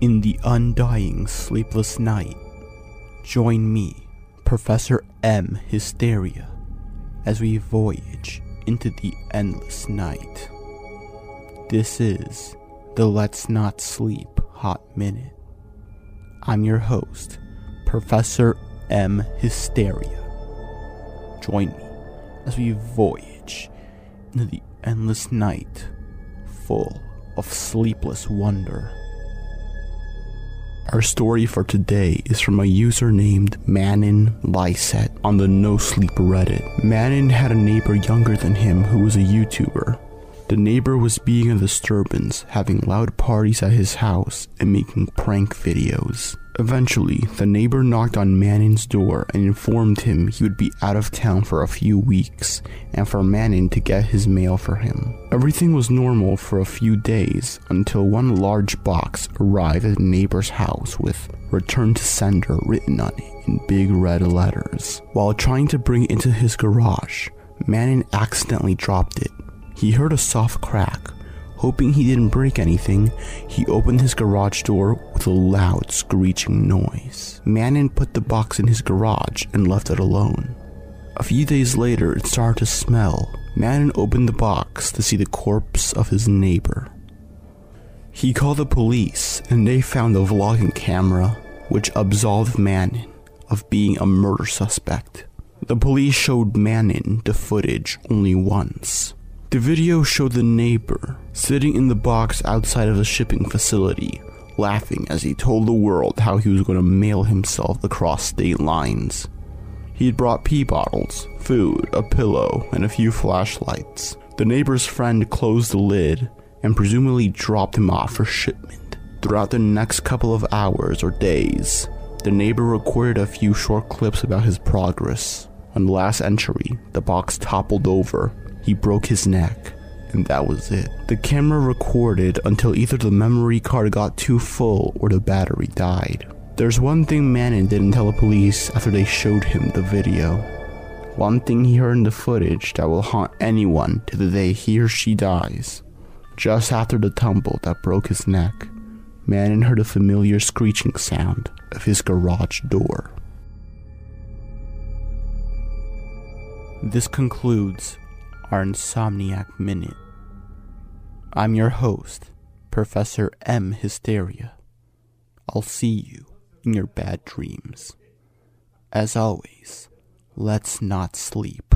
In the undying sleepless night, join me, Professor M. Hysteria, as we voyage into the endless night. This is the Let's Not Sleep Hot Minute. I'm your host, Professor M. Hysteria. Join me as we voyage into the endless night full of sleepless wonder. Our story for today is from a user named Manon Lyset on the No Sleep Reddit. Manon had a neighbor younger than him who was a YouTuber. The neighbor was being a disturbance, having loud parties at his house and making prank videos. Eventually, the neighbor knocked on Manon's door and informed him he would be out of town for a few weeks and for Manon to get his mail for him. Everything was normal for a few days until one large box arrived at the neighbor's house with return to sender written on it in big red letters. While trying to bring it into his garage, Manon accidentally dropped it. He heard a soft crack, Hoping he didn't break anything, he opened his garage door with a loud screeching noise. Manon put the box in his garage and left it alone. A few days later, it started to smell. Manon opened the box to see the corpse of his neighbor. He called the police, and they found a vlogging camera which absolved Manon of being a murder suspect. The police showed Manon the footage only once. The video showed the neighbor sitting in the box outside of the shipping facility, laughing as he told the world how he was going to mail himself across state lines. He had brought pee bottles, food, a pillow, and a few flashlights. The neighbor's friend closed the lid and presumably dropped him off for shipment. Throughout the next couple of hours or days, the neighbor recorded a few short clips about his progress. On the last entry, the box toppled over he broke his neck, and that was it. The camera recorded until either the memory card got too full or the battery died. There's one thing Manon didn't tell the police after they showed him the video. One thing he heard in the footage that will haunt anyone to the day he or she dies. Just after the tumble that broke his neck, Manon heard a familiar screeching sound of his garage door. This concludes our Insomniac Minute. I'm your host, Professor M. Hysteria. I'll see you in your bad dreams. As always, let's not sleep.